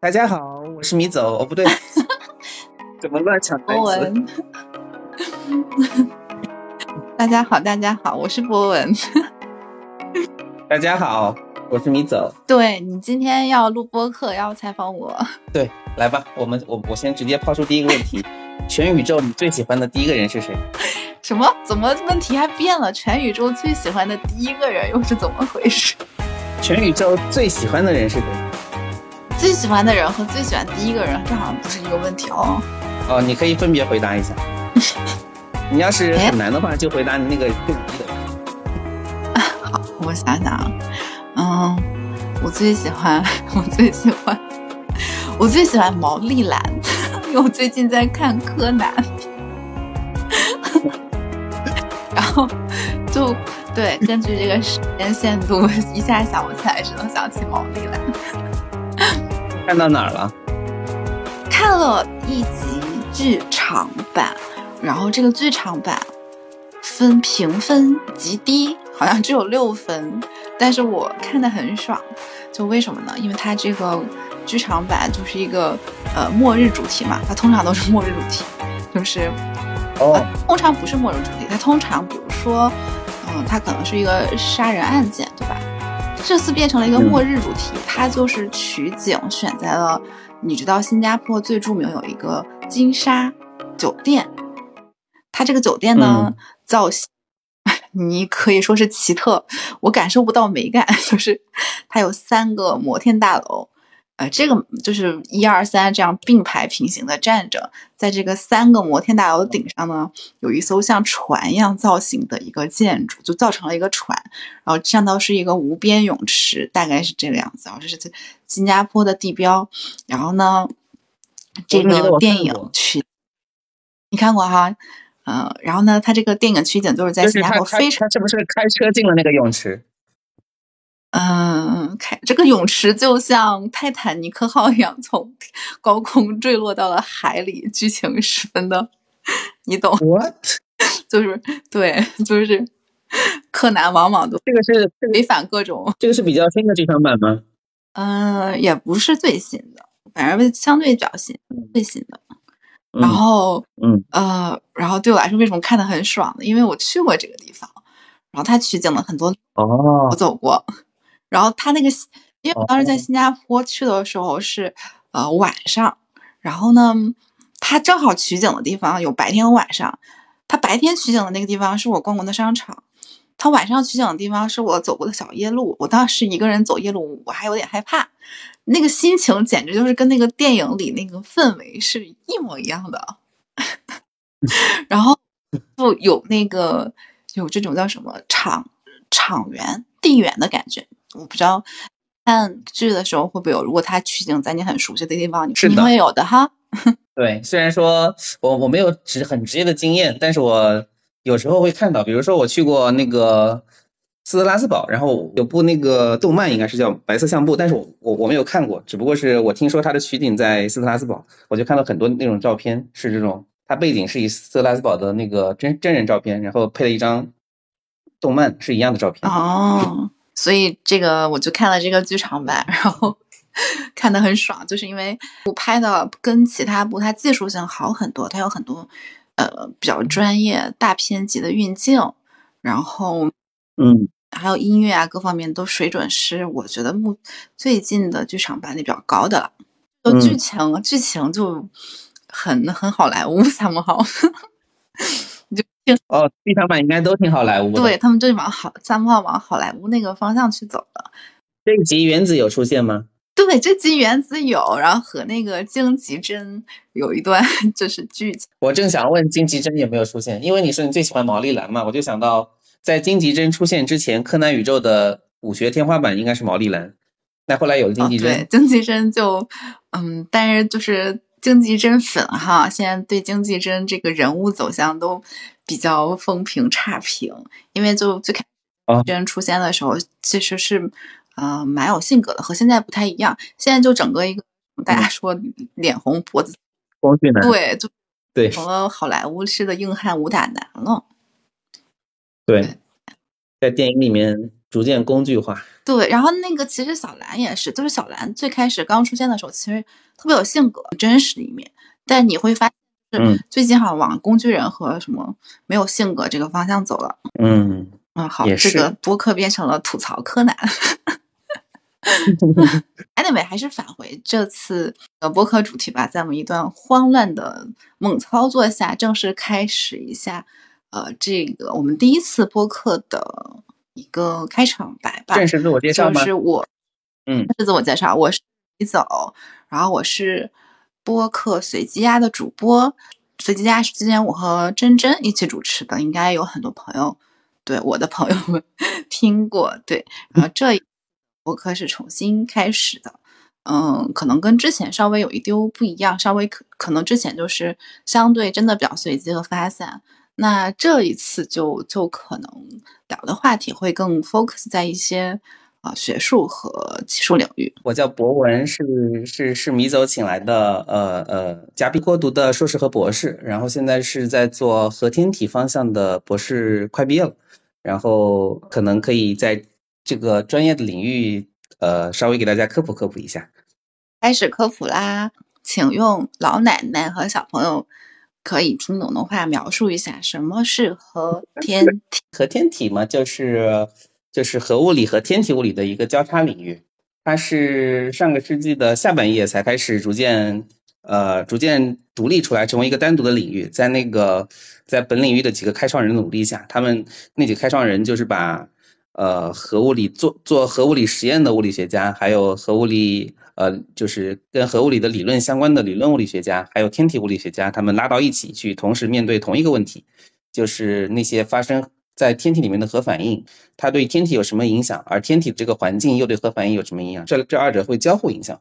大家好，我是米走。哦，不对，怎么乱抢台博文。大家好，大家好，我是博文。大家好，我是米走。对你今天要录播客，要采访我。对，来吧，我们我我先直接抛出第一个问题：全宇宙你最喜欢的第一个人是谁？什么？怎么问题还变了？全宇宙最喜欢的第一个人又是怎么回事？全宇宙最喜欢的人是谁？最喜欢的人和最喜欢第一个人，这好像不是一个问题哦。哦，你可以分别回答一下。你要是很难的话，就回答你那个更低的。好，我想想啊，嗯，我最喜欢，我最喜欢，我最喜欢毛利兰，因为我最近在看柯南，然后就对，根据这个时间限度，一下想不起来，只能想起毛利兰。看到哪儿了？看了一集剧场版，然后这个剧场版分评分极低，好像只有六分，但是我看的很爽。就为什么呢？因为它这个剧场版就是一个呃末日主题嘛，它通常都是末日主题，就是哦，通常不是末日主题，它通常比如说，嗯，它可能是一个杀人案件，对吧？这次变成了一个末日主题，它就是取景选在了，你知道新加坡最著名有一个金沙酒店，它这个酒店呢造型，你可以说是奇特，我感受不到美感，就是它有三个摩天大楼。呃，这个就是一二三这样并排平行的站着，在这个三个摩天大楼顶上呢，有一艘像船一样造型的一个建筑，就造成了一个船，然后上头是一个无边泳池，大概是这个样子啊。这是新加坡的地标。然后呢，这个电影取你看过哈，嗯，然后呢，它这个电影取景都是在新加坡，非常是不是开车进了那个泳池？嗯，开这个泳池就像泰坦尼克号一样，从高空坠落到了海里，剧情十分的，你懂？What？就是对，就是柯南往往都这个是违反各种。这个是比较新的剧场版吗？嗯，也不是最新的，反正相对比较新，最新的。然后，嗯呃，然后对我来说，为什么看的很爽呢？因为我去过这个地方，然后它取景了很多哦，我走过。然后他那个，因为我当时在新加坡去的时候是呃晚上，然后呢，他正好取景的地方有白天和晚上。他白天取景的那个地方是我逛过的商场，他晚上取景的地方是我走过的小夜路。我当时一个人走夜路，我还有点害怕，那个心情简直就是跟那个电影里那个氛围是一模一样的。然后就有那个有这种叫什么场场园地缘的感觉。我不知道看剧的时候会不会有，如果它取景在你很熟悉的地方，你是会有的哈。对，虽然说我我没有直很直接的经验，但是我有时候会看到，比如说我去过那个斯特拉斯堡，然后有部那个动漫应该是叫《白色相簿》，但是我我我没有看过，只不过是我听说它的取景在斯特拉斯堡，我就看到很多那种照片是这种，它背景是以斯特拉斯堡的那个真真人照片，然后配了一张动漫是一样的照片哦。所以这个我就看了这个剧场版，然后 看的很爽，就是因为我拍的跟其他部它技术性好很多，它有很多呃比较专业大片级的运镜，然后嗯还有音乐啊各方面都水准是我觉得目最近的剧场版里比较高的了。就剧情剧情就很很好莱坞，怎么好？哦，剧场版应该都挺好莱坞的。对他们就是往好三号往好莱坞那个方向去走了。这一集原子有出现吗？对，这集原子有，然后和那个荆棘针有一段 就是剧情。我正想问荆棘针有没有出现，因为你说你最喜欢毛利兰嘛，我就想到在荆棘针出现之前，柯南宇宙的武学天花板应该是毛利兰。那后来有了荆棘针，对，荆棘针就嗯，但是就是荆棘针粉哈，现在对荆棘针这个人物走向都。比较风评差评，因为就最开始真出现的时候，其实是呃蛮有性格的，和现在不太一样。现在就整个一个大家说脸红脖子，光绪男，对，就对成了好莱坞式的硬汉武打男了。对，在电影里面逐渐工具化。对，然后那个其实小兰也是，就是小兰最开始刚出现的时候，其实特别有性格，真实的一面。但你会发现，嗯，最近好像往工具人和什么没有性格这个方向走了。嗯嗯，好，这个播客变成了吐槽柯南。anyway，还是返回这次的播客主题吧，在我们一段慌乱的猛操作下，正式开始一下，呃，这个我们第一次播客的一个开场白吧。正式自我介绍吗就？是我，嗯，是自我介绍，我是李走，然后我是播客随机鸭的主播。随机鸭是之前我和珍珍一起主持的，应该有很多朋友，对我的朋友们 听过。对，然后这一播客是重新开始的，嗯，可能跟之前稍微有一丢不一样，稍微可可能之前就是相对真的比较随机和发散，那这一次就就可能聊的话题会更 focus 在一些啊、学术和技术领域。我叫博文，是是是米走请来的呃呃嘉宾，郭读的硕士和博士，然后现在是在做核天体方向的博士，快毕业了，然后可能可以在这个专业的领域呃稍微给大家科普科普一下。开始科普啦，请用老奶奶和小朋友可以听懂的话描述一下什么是核天体。核天体嘛，就是就是核物理和天体物理的一个交叉领域，它是上个世纪的下半叶才开始逐渐呃逐渐独立出来，成为一个单独的领域。在那个在本领域的几个开创人努力下，他们那几个开创人就是把呃核物理做做核物理实验的物理学家，还有核物理呃就是跟核物理的理论相关的理论物理学家，还有天体物理学家，他们拉到一起去，同时面对同一个问题。就是那些发生在天体里面的核反应，它对天体有什么影响，而天体这个环境又对核反应有什么影响？这这二者会交互影响。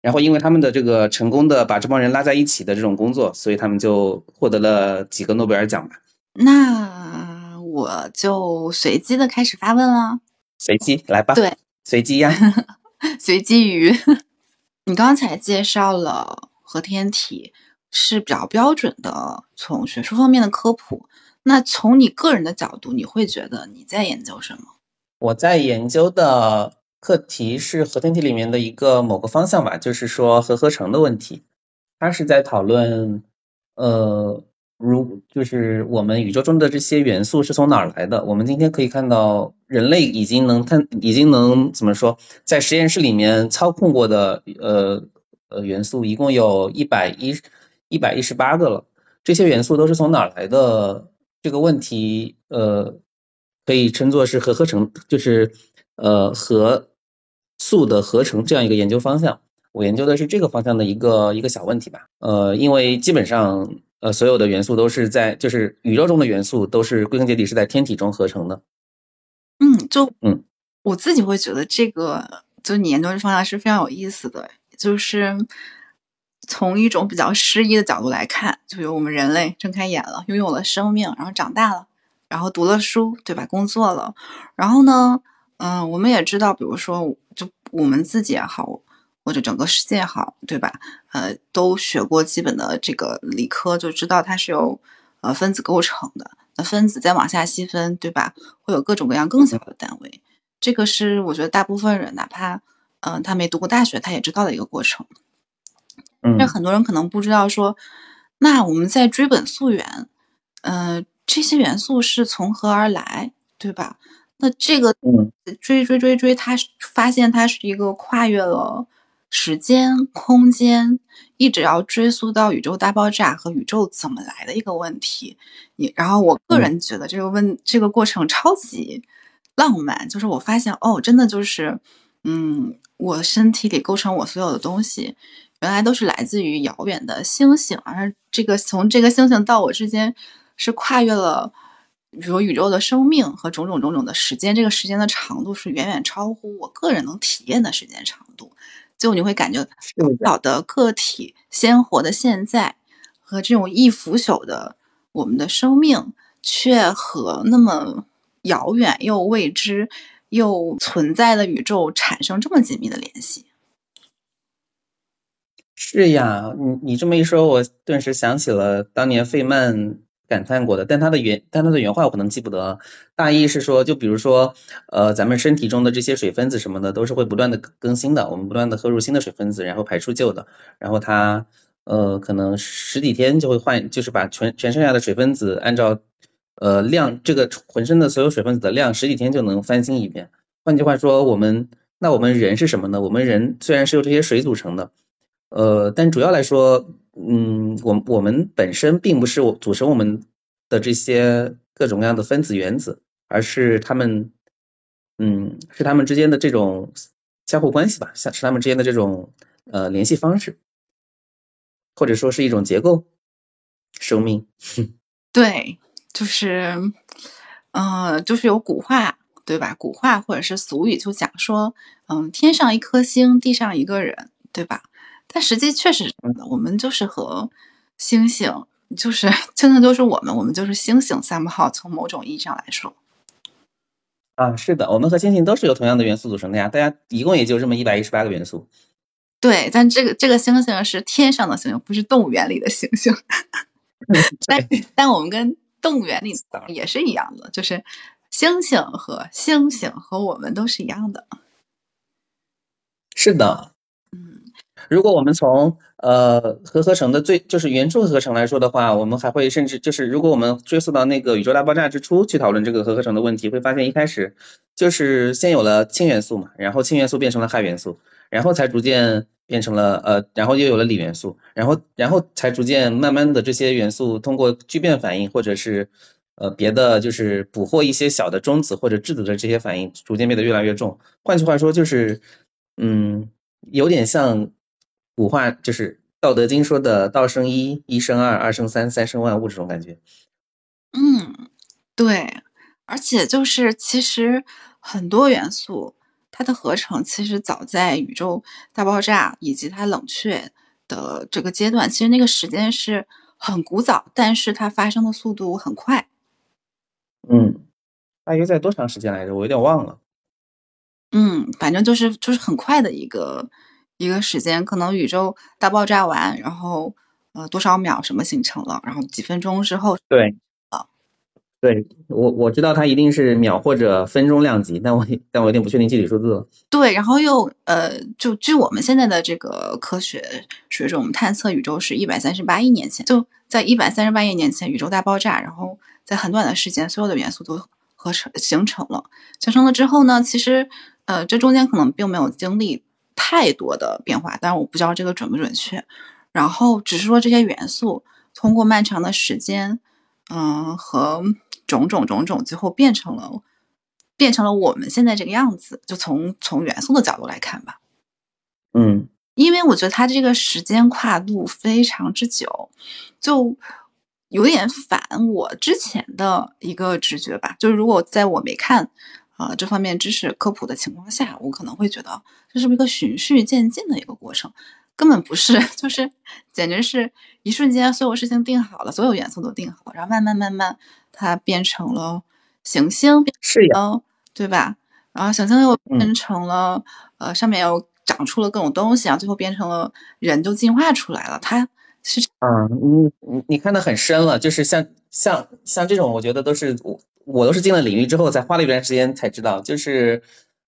然后因为他们的这个成功的把这帮人拉在一起的这种工作，所以他们就获得了几个诺贝尔奖吧。那我就随机的开始发问了，随机来吧，对，随机呀。随机于 你刚才介绍了核天体是比较标准的从学术方面的科普，那从你个人的角度，你会觉得你在研究什么？我在研究的课题是核天体里面的一个某个方向吧，就是说核合成的问题。它是在讨论，呃，如就是我们宇宙中的这些元素是从哪儿来的？我们今天可以看到，人类已经能探，已经能怎么说，在实验室里面操控过的，呃呃元素一共有一百一一百一十八个了。这些元素都是从哪儿来的？这个问题，呃，可以称作是核合成，就是呃核素的合成这样一个研究方向。我研究的是这个方向的一个一个小问题吧。呃，因为基本上呃所有的元素都是在，就是宇宙中的元素都是归根结底是在天体中合成的。嗯，就嗯，我自己会觉得这个，就你研究这方向是非常有意思的，就是从一种比较诗意的角度来看，就比如我们人类睁开眼了，拥有了生命，然后长大了，然后读了书，对吧？工作了，然后呢，嗯，我们也知道，比如说，就我们自己也好，或者整个世界也好，对吧？呃，都学过基本的这个理科，就知道它是由呃分子构成的。那分子再往下细分，对吧？会有各种各样更小的单位。这个是我觉得大部分人，哪怕嗯、他没读过大学，他也知道的一个过程。嗯但很多人可能不知道说，那我们在追本溯源，呃、这些元素是从何而来，对吧？那这个嗯追追追追，它是发现它是一个跨越了时间、空间，一直要追溯到宇宙大爆炸和宇宙怎么来的一个问题。也，然后我个人觉得这个问、这个过程超级浪漫，就是我发现哦，真的就是，嗯，我身体里构成我所有的东西，原来都是来自于遥远的星星，而这个从这个星星到我之间是跨越了。比如宇宙的生命和种种种种的时间，这个时间的长度是远远超乎我个人能体验的时间长度。就你会感觉小的个体鲜活的现在和这种易腐朽的我们的生命，却和那么遥远又未知又存在的宇宙产生这么紧密的联系。是呀，你你这么一说，我顿时想起了当年费曼感叹过的，但他的原但他的原话我可能记不得。大意是说，就比如说，呃，咱们身体中的这些水分子什么的，都是会不断的更新的。我们不断的喝入新的水分子，然后排出旧的，然后它呃可能十几天就会换，就是把全全剩下的水分子按照呃量这个浑身的所有水分子的量，十几天就能翻新一遍。换句话说，我们那我们人是什么呢？我们人虽然是由这些水组成的，呃，但主要来说。嗯，我我们本身并不是我组成我们的这些各种各样的分子原子，而是它们，嗯，是它们之间的这种相互关系吧，像是它们之间的这种呃联系方式，或者说是一种结构，生命。对，就是，嗯，就是有古话对吧？古话或者是俗语就讲说，嗯，天上一颗星，地上一个人，对吧？但实际确实是的，我们就是和星星，就是 真的都是我们，我们就是星星三号。从某种意义上来说，啊，是的，我们和星星都是由同样的元素组成的呀。大家一共也就这么一百一十八个元素。对，但这个这个星星是天上的星星，不是动物园里的星星。但但我们跟动物园里也是一样的，就是星星和星星和我们都是一样的。是的。如果我们从呃核合成的最就是原初合成来说的话，我们还会甚至就是如果我们追溯到那个宇宙大爆炸之初去讨论这个核合成的问题，会发现一开始就是先有了氢元素嘛，然后氢元素变成了氦元素，然后才逐渐变成了呃，然后又有了锂元素，然后然后才逐渐慢慢的这些元素通过聚变反应或者是呃别的就是捕获一些小的中子或者质子的这些反应，逐渐变得越来越重。换句话说就是嗯，有点像。古话就是《道德经》说的“道生一，一生二，二生三，三生万物”这种感觉。嗯，对，而且就是其实很多元素它的合成，其实早在宇宙大爆炸以及它冷却的这个阶段，其实那个时间是很古早，但是它发生的速度很快。嗯，大约在多长时间来着？我有点忘了。嗯，反正就是就是很快的一个。一个时间，可能宇宙大爆炸完，然后呃多少秒什么形成了，然后几分钟之后，对，啊，对我我知道它一定是秒或者分钟量级，但我但我有点不确定具体数字。对，然后又呃，就据我们现在的这个科学水准，我们探测宇宙是一百三十八亿年前，就在一百三十八亿年前宇宙大爆炸，然后在很短的时间，所有的元素都合成形成了，形成了之后呢，其实呃这中间可能并没有经历。太多的变化，但是我不知道这个准不准确。然后只是说这些元素通过漫长的时间，嗯，和种种种种，最后变成了变成了我们现在这个样子。就从从元素的角度来看吧，嗯，因为我觉得它这个时间跨度非常之久，就有点反我之前的一个直觉吧。就是如果在我没看。啊，这方面知识科普的情况下，我可能会觉得这是不是一个循序渐进的一个过程？根本不是，就是简直是一瞬间，所有事情定好了，所有元素都定好了，然后慢慢慢慢，它变成了行星，是呀，对吧？然后行星又变成了，呃，上面又长出了各种东西，然后最后变成了人，就进化出来了。它是，嗯，你你你看的很深了，就是像像像这种，我觉得都是我。都是进了领域之后，才花了一段时间才知道，就是，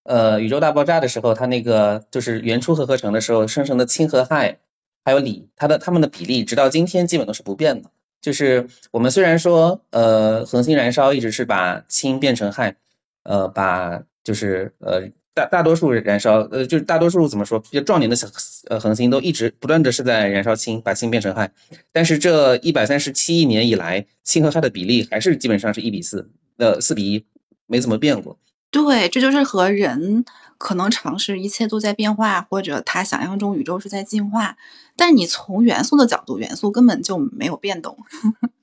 呃，宇宙大爆炸的时候，它那个就是原初核合成的时候生成的氢和氦，还有锂，它的它们的比例，直到今天基本都是不变的。就是我们虽然说，呃，恒星燃烧一直是把氢变成氦，呃，把就是呃。大大多数燃烧，呃，就是大多数怎么说，比较壮年的小呃恒星都一直不断的是在燃烧氢，把氢变成氦。但是这一百三十七亿年以来，氢和氦的比例还是基本上是一比四，呃，四比一，没怎么变过。对，这就是和人可能尝试一切都在变化，或者他想象中宇宙是在进化。但是你从元素的角度，元素根本就没有变动。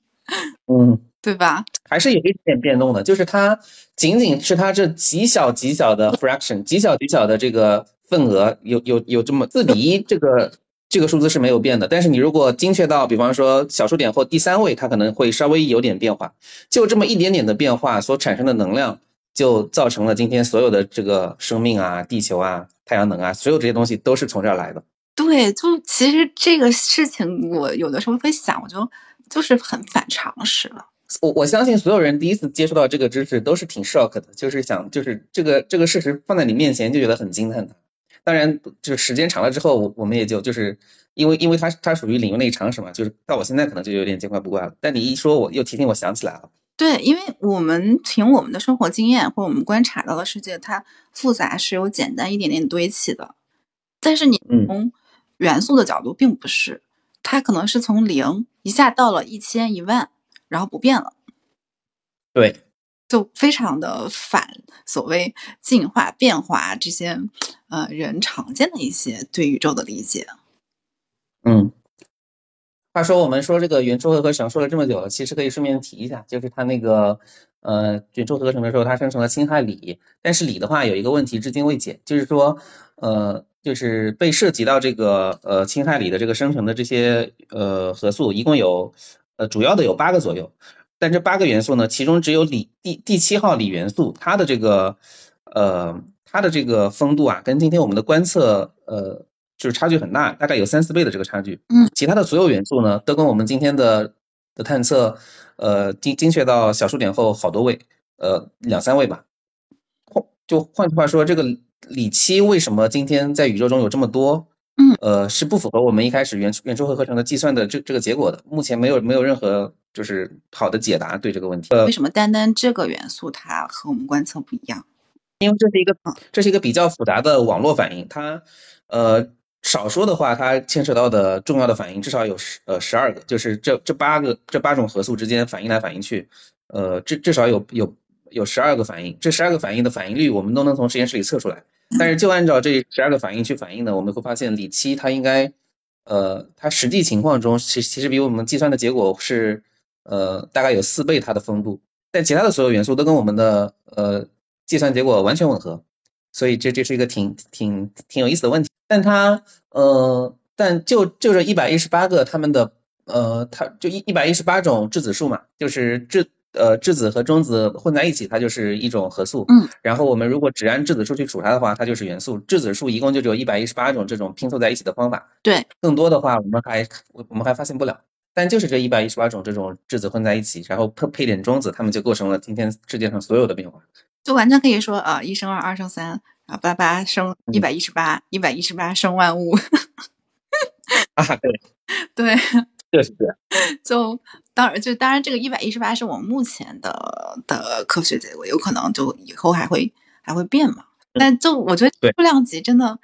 嗯。对吧？还是有一点点变动的，就是它仅仅是它这极小极小的 fraction，极小极小的这个份额，有有有这么四比一，这个这个数字是没有变的。但是你如果精确到，比方说小数点后第三位，它可能会稍微有点变化。就这么一点点的变化所产生的能量，就造成了今天所有的这个生命啊、地球啊、太阳能啊，所有这些东西都是从这儿来的。对，就其实这个事情，我有的时候会想，我就。就是很反常识了。我我相信所有人第一次接触到这个知识都是挺 shock 的，就是想就是这个这个事实放在你面前就觉得很惊叹的。当然，就时间长了之后，我我们也就就是因为因为它它属于领域内常识嘛，就是到我现在可能就有点见怪不怪了。但你一说，我又提醒我想起来了。对，因为我们凭我们的生活经验或者我们观察到的世界，它复杂是由简单一点点堆砌的。但是你从元素的角度，并不是，它可能是从零一下到了一千一万，然后不变了。对，就非常的反所谓进化变化这些呃人常见的一些对宇宙的理解。嗯。话说，我们说这个元素核合成说了这么久了，其实可以顺便提一下，就是它那个呃元素合成的时候，它生成了氢氦锂，但是锂的话有一个问题至今未解，就是说呃就是被涉及到这个呃氢氦锂的这个生成的这些呃核素，一共有呃主要的有八个左右，但这八个元素呢，其中只有锂第第七号锂元素，它的这个呃它的这个风度啊，跟今天我们的观测呃。就是差距很大，大概有三四倍的这个差距。嗯，其他的所有元素呢，都跟我们今天的的探测，呃，精精确到小数点后好多位，呃，两三位吧。换就换句话说，这个锂七为什么今天在宇宙中有这么多？嗯，呃，是不符合我们一开始元元素核合成的计算的这这个结果的。目前没有没有任何就是好的解答对这个问题。呃为什么单单这个元素它和我们观测不一样？因为这是一个这是一个比较复杂的网络反应，它呃。少说的话，它牵扯到的重要的反应至少有十呃十二个，就是这这八个这八种核素之间反应来反应去，呃至至少有有有十二个反应，这十二个反应的反应率我们都能从实验室里测出来。但是就按照这十二个反应去反应呢，我们会发现锂七它应该，呃它实际情况中其其实比我们计算的结果是呃大概有四倍它的丰度，但其他的所有元素都跟我们的呃计算结果完全吻合，所以这这是一个挺挺挺有意思的问题。但它呃，但就就这一百一十八个，它们的呃，它就一一百一十八种质子数嘛，就是质呃质子和中子混在一起，它就是一种核素。嗯，然后我们如果只按质子数去数它的话，它就是元素。质子数一共就只有一百一十八种这种拼凑在一起的方法。对，更多的话我们还我们还发现不了。但就是这一百一十八种这种质子混在一起，然后配配点中子，它们就构成了今天世界上所有的变化。就完全可以说啊，一生二，二生三。啊，八八生一百一十八，一百一十八生万物。啊，对，对，就是这样。就当然，就当然，这个一百一十八是我们目前的的科学结果，有可能就以后还会还会变嘛。但就我觉得数量级真的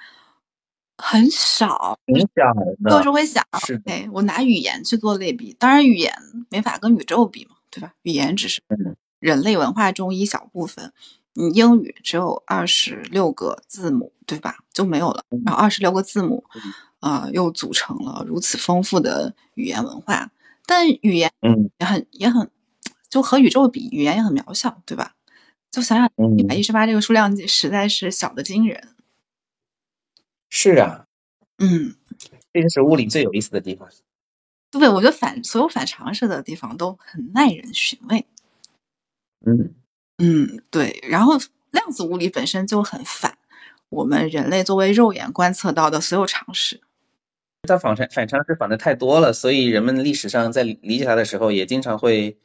很少，很小的。有时候会想，哎，我拿语言去做类比，当然语言没法跟宇宙比嘛，对吧？语言只是人类文化中一小部分。你英语只有二十六个字母，对吧？就没有了。然后二十六个字母，啊，又组成了如此丰富的语言文化。但语言，嗯，也很也很，就和宇宙比，语言也很渺小，对吧？就想想一百一十八这个数量级，实在是小的惊人。是啊，嗯，这个是物理最有意思的地方。对，我觉得反所有反常识的地方都很耐人寻味。嗯。嗯，对。然后量子物理本身就很反我们人类作为肉眼观测到的所有常识。它反常反常识反的太多了，所以人们历史上在理解它的时候，也经常会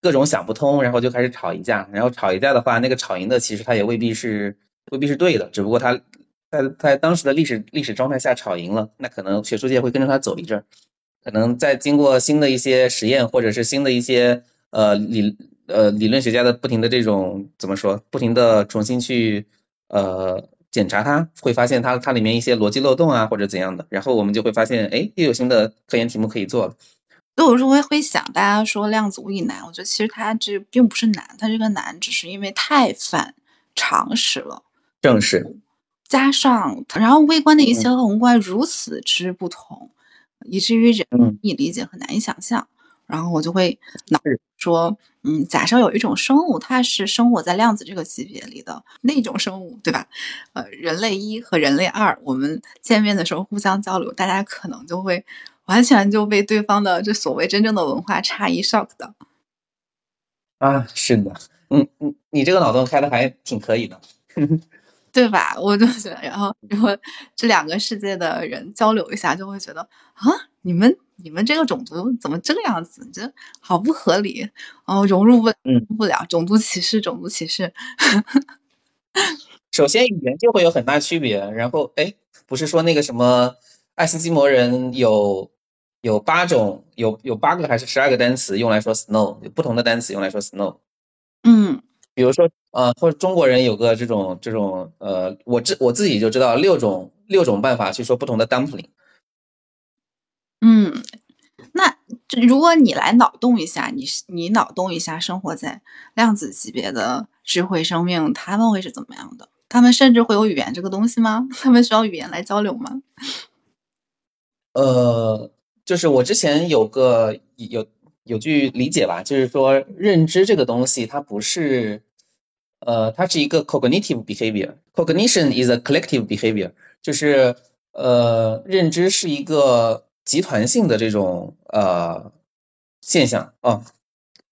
各种想不通，然后就开始吵一架。然后吵一架的话，那个吵赢的其实他也未必是未必是对的，只不过他在在当时的历史历史状态下吵赢了，那可能学术界会跟着他走一阵儿。可能在经过新的一些实验，或者是新的一些呃理。呃，理论学家的不停的这种怎么说？不停的重新去呃检查它，会发现它它里面一些逻辑漏洞啊，或者怎样的，然后我们就会发现，哎，又有新的科研题目可以做了。所以我说会会想，大家说量子物理难，我觉得其实它这并不是难，它这个难只是因为太反常识了。正是，加上然后微观的一些和宏观如此之不同，以至于人难以理解和难以想象。然后我就会脑说，嗯，假设有一种生物，它是生活在量子这个级别里的那种生物，对吧？呃，人类一和人类二，我们见面的时候互相交流，大家可能就会完全就被对方的这所谓真正的文化差异 shock 的。啊，是的，嗯嗯，你这个脑洞开的还挺可以的。对吧？我就觉得，然后如果这两个世界的人交流一下，就会觉得啊，你们你们这个种族怎么这个样子？这好不合理，哦，融入不嗯不了，种族歧视，种族歧视。首先语言就会有很大区别，然后哎，不是说那个什么爱斯基摩人有有八种有有八个还是十二个单词用来说 snow，有不同的单词用来说 snow。嗯比如说呃，或者中国人有个这种这种呃，我自我自己就知道六种六种办法去说不同的 dumpling。嗯，那就如果你来脑洞一下，你你脑洞一下，生活在量子级别的智慧生命，他们会是怎么样的？他们甚至会有语言这个东西吗？他们需要语言来交流吗？呃，就是我之前有个有有句理解吧，就是说认知这个东西它不是，呃，它是一个 cognitive behavior。Cognition is a collective behavior，就是呃，认知是一个集团性的这种呃现象啊，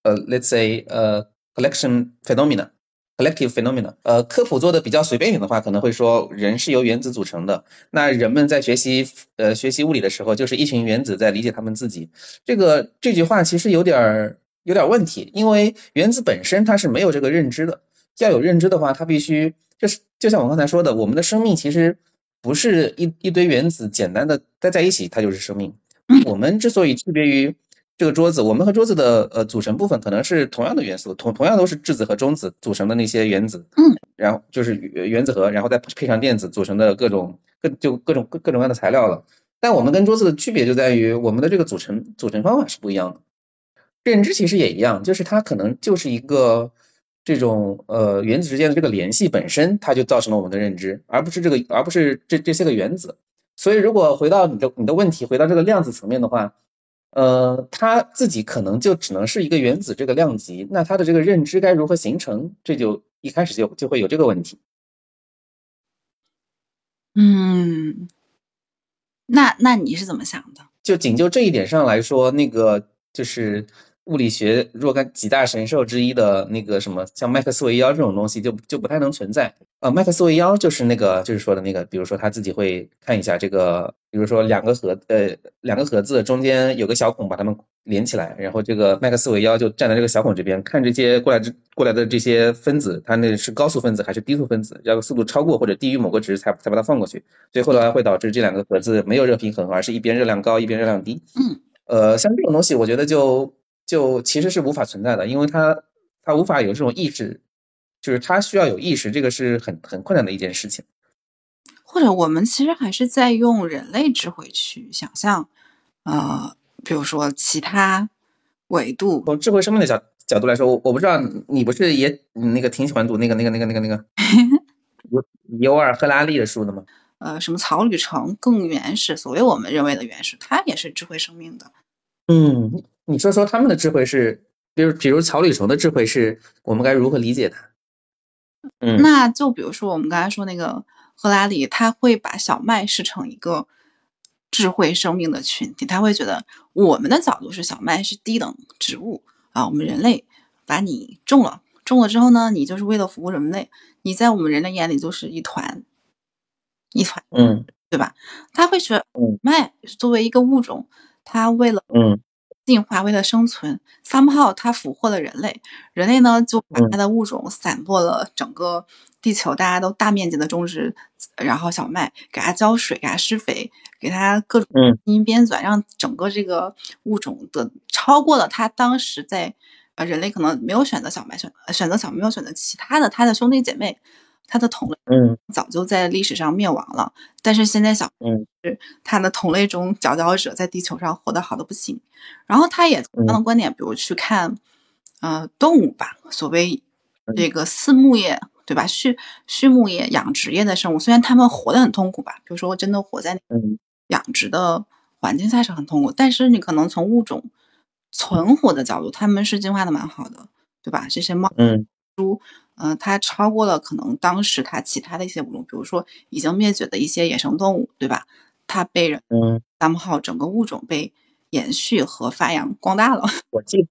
呃，let's say 呃 collection phenomena。Collective phenomena，呃，科普做的比较随便一点的话，可能会说人是由原子组成的。那人们在学习呃学习物理的时候，就是一群原子在理解他们自己。这个这句话其实有点儿有点问题，因为原子本身它是没有这个认知的。要有认知的话，它必须就是就像我刚才说的，我们的生命其实不是一一堆原子简单的待在一起，它就是生命。我们之所以区别于这个桌子，我们和桌子的呃组成部分可能是同样的元素，同同样都是质子和中子组成的那些原子，嗯，然后就是原子核，然后再配上电子组成的各种各就各种各各种各样的材料了。但我们跟桌子的区别就在于我们的这个组成组成方法是不一样的。认知其实也一样，就是它可能就是一个这种呃原子之间的这个联系本身，它就造成了我们的认知，而不是这个而不是这这些个原子。所以如果回到你的你的问题，回到这个量子层面的话。呃，他自己可能就只能是一个原子这个量级，那他的这个认知该如何形成？这就一开始就就会有这个问题。嗯，那那你是怎么想的？就仅就这一点上来说，那个就是物理学若干几大神兽之一的那个什么，像麦克斯韦妖这种东西就就不太能存在。呃，麦克斯韦妖就是那个就是说的那个，比如说他自己会看一下这个，比如说两个盒呃两个盒子中间有个小孔，把它们连起来，然后这个麦克斯韦妖就站在这个小孔这边，看这些过来这过来的这些分子，它那是高速分子还是低速分子，要速度超过或者低于某个值才才把它放过去，最后呢会导致这两个盒子没有热平衡，而是一边热量高，一边热量低。嗯，呃，像这种东西，我觉得就就其实是无法存在的，因为它它无法有这种意识。就是他需要有意识，这个是很很困难的一件事情。或者我们其实还是在用人类智慧去想象，呃，比如说其他维度。从智慧生命的角角度来说，我我不知道你不是也那个挺喜欢读那个那个那个那个那个 尤尤尔赫拉利的书的吗？呃，什么草履虫更原始，所谓我们认为的原始，它也是智慧生命的。嗯，你说说他们的智慧是，比如比如草履虫的智慧是我们该如何理解它？嗯，那就比如说我们刚才说那个赫拉里，他会把小麦视成一个智慧生命的群体，他会觉得我们的角度是小麦是低等植物啊，我们人类把你种了，种了之后呢，你就是为了服务人类，你在我们人类眼里就是一团一团，嗯，对吧？他会觉得嗯，麦作为一个物种，它为了嗯进化为了生存，somehow 它俘获了人类，人类呢就把嗯。它的物种散播了整个地球，大家都大面积的种植，然后小麦给它浇水，给它施肥，给它各种嗯。基因编纂，让整个这个物种的超过了它当时在呃人类可能没有选择小麦，选选择小麦没有选择其他的它的兄弟姐妹，它的同类嗯早就在历史上灭亡了，但是现在小嗯是它的同类中佼佼者，在地球上活得好的不行。然后他也同样的观点，比如去看，呃，动物吧，所谓这个饲牧业，对吧？畜畜牧业、养殖业的生物，虽然他们活得很痛苦吧，比如说真的活在嗯养殖的环境下是很痛苦，但是你可能从物种存活的角度，他们是进化的蛮好的，对吧？这些猫。嗯嗯，它超过了可能当时它其他的一些物种，比如说已经灭绝的一些野生动物，对吧？它被人嗯，咱们好整个物种被延续和发扬光大了。我记得，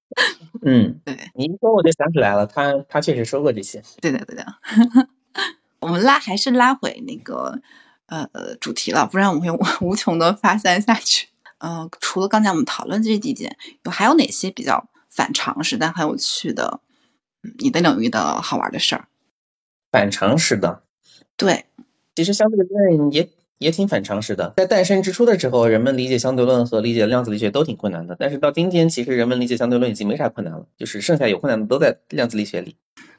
嗯，对你一说我就想起来了，他他确实说过这些。对的，对的。我们拉还是拉回那个呃主题了，不然我们会无穷的发散下去。呃，除了刚才我们讨论这几点，有还有哪些比较反常识但很有趣的，你的领域的好玩的事儿？反常识的，对，其实相对论也也挺反常识的。在诞生之初的时候，人们理解相对论和理解量子力学都挺困难的，但是到今天，其实人们理解相对论已经没啥困难了，就是剩下有困难的都在量子力学里。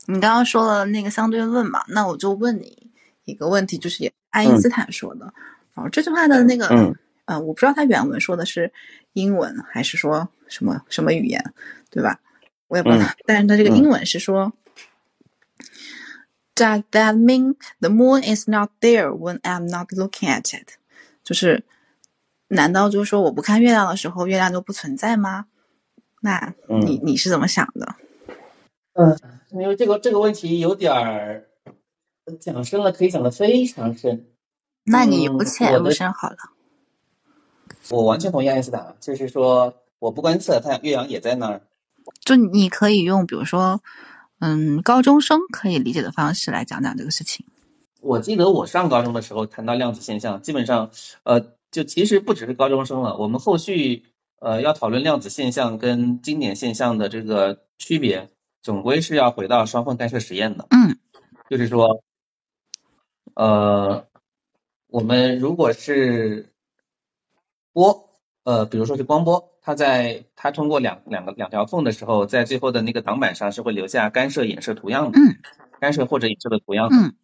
你刚刚说了那个相对论嘛，那我就问你一个问题，就是也爱因斯坦说的，然后这句话的那个，嗯，呃，我不知道他原文说的是英文还是说什么什么语言，对吧？我也不知道，但是他这个英文是说，Does that mean the moon is not there when I'm not looking at it？就是难道就是说我不看月亮的时候，月亮就不存在吗？那你你是怎么想的？嗯，因为这个这个问题有点儿讲深了，可以讲的非常深。那你由浅入深好了。我完全同意爱因斯坦，就是说我不观测，太阳、月亮也在那儿。就你可以用，比如说，嗯，高中生可以理解的方式来讲讲这个事情。我记得我上高中的时候谈到量子现象，基本上，呃，就其实不只是高中生了，我们后续呃要讨论量子现象跟经典现象的这个区别。总归是要回到双缝干涉实验的，嗯，就是说，呃，我们如果是波，呃，比如说是光波，它在它通过两两个两条缝的时候，在最后的那个挡板上是会留下干涉衍射图样的，嗯，干涉或者衍射的图样，嗯，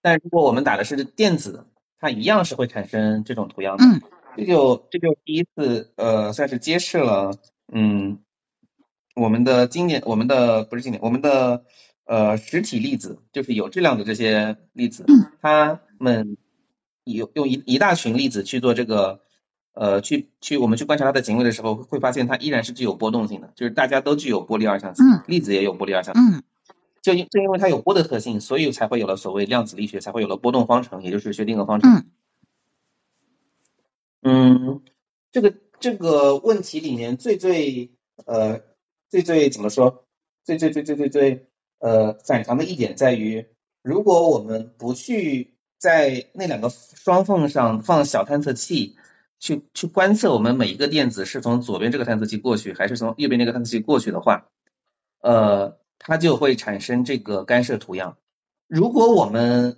但如果我们打的是电子，它一样是会产生这种图样的，嗯，这就这就第一次，呃，算是揭示了，嗯。我们的经典，我们的不是经典，我们的呃实体粒子，就是有质量的这些粒子，它们有用一一大群粒子去做这个，呃，去去我们去观察它的行为的时候，会发现它依然是具有波动性的，就是大家都具有波粒二象性，粒子也有波粒二象性，就因正因为它有波的特性，所以才会有了所谓量子力学，才会有了波动方程，也就是薛定谔方程。嗯，这个这个问题里面最最呃。最最怎么说？最最最最最最呃反常的一点在于，如果我们不去在那两个双缝上放小探测器，去去观测我们每一个电子是从左边这个探测器过去，还是从右边那个探测器过去的话，呃，它就会产生这个干涉图样。如果我们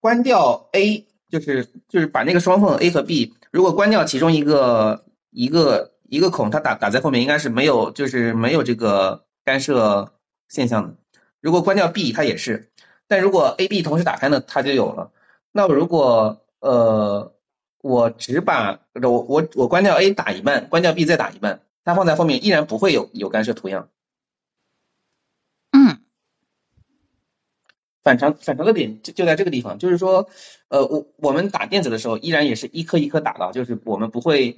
关掉 A，就是就是把那个双缝 A 和 B，如果关掉其中一个一个。一个孔，它打打在后面应该是没有，就是没有这个干涉现象的。如果关掉 B，它也是。但如果 A、B 同时打开呢，它就有了。那如果呃，我只把我我我关掉 A 打一半，关掉 B 再打一半，它放在后面依然不会有有干涉图样。嗯，反常反常的点就就在这个地方，就是说，呃，我我们打电子的时候，依然也是一颗一颗打的，就是我们不会。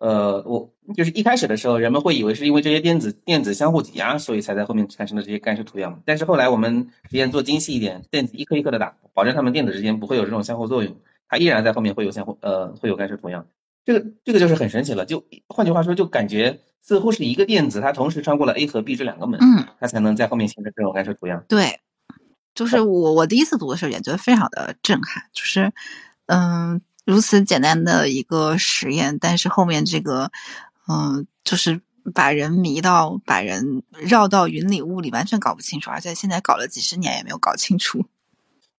呃，我就是一开始的时候，人们会以为是因为这些电子电子相互挤压，所以才在后面产生的这些干涉图样。但是后来我们实验做精细一点，电子一颗一颗的打，保证它们电子之间不会有这种相互作用，它依然在后面会有相互呃会有干涉图样。这个这个就是很神奇了。就换句话说，就感觉似乎是一个电子，它同时穿过了 A 和 B 这两个门，嗯，它才能在后面形成这种干涉图样。对，就是我我第一次读的时候也觉得非常的震撼，就是嗯。如此简单的一个实验，但是后面这个，嗯，就是把人迷到，把人绕到云里雾里，完全搞不清楚，而且现在搞了几十年也没有搞清楚。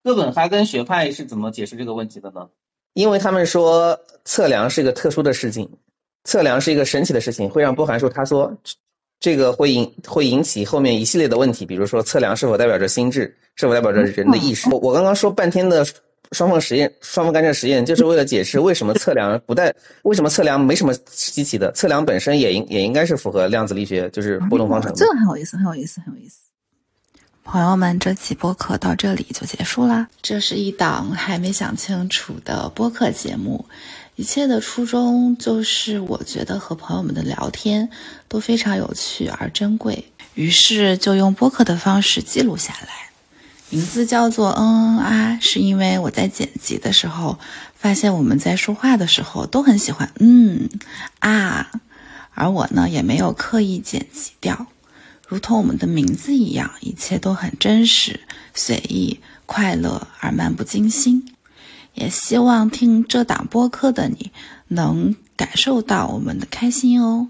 哥本哈根学派是怎么解释这个问题的呢？因为他们说测量是一个特殊的事情，测量是一个神奇的事情，会让波函数他说这个会引会引起后面一系列的问题，比如说测量是否代表着心智，是否代表着人的意识。我我刚刚说半天的。双缝实验，双缝干涉实验，就是为了解释为什么测量不带，为什么测量没什么稀奇的，测量本身也应也应该是符合量子力学，就是波动方程。这个很有意思，很有意思，很有意思。朋友们，这期播客到这里就结束啦。这是一档还没想清楚的播客节目，一切的初衷就是我觉得和朋友们的聊天都非常有趣而珍贵，于是就用播客的方式记录下来。名字叫做嗯嗯啊，是因为我在剪辑的时候发现我们在说话的时候都很喜欢嗯啊，而我呢也没有刻意剪辑掉。如同我们的名字一样，一切都很真实、随意、快乐而漫不经心。也希望听这档播客的你能感受到我们的开心哦。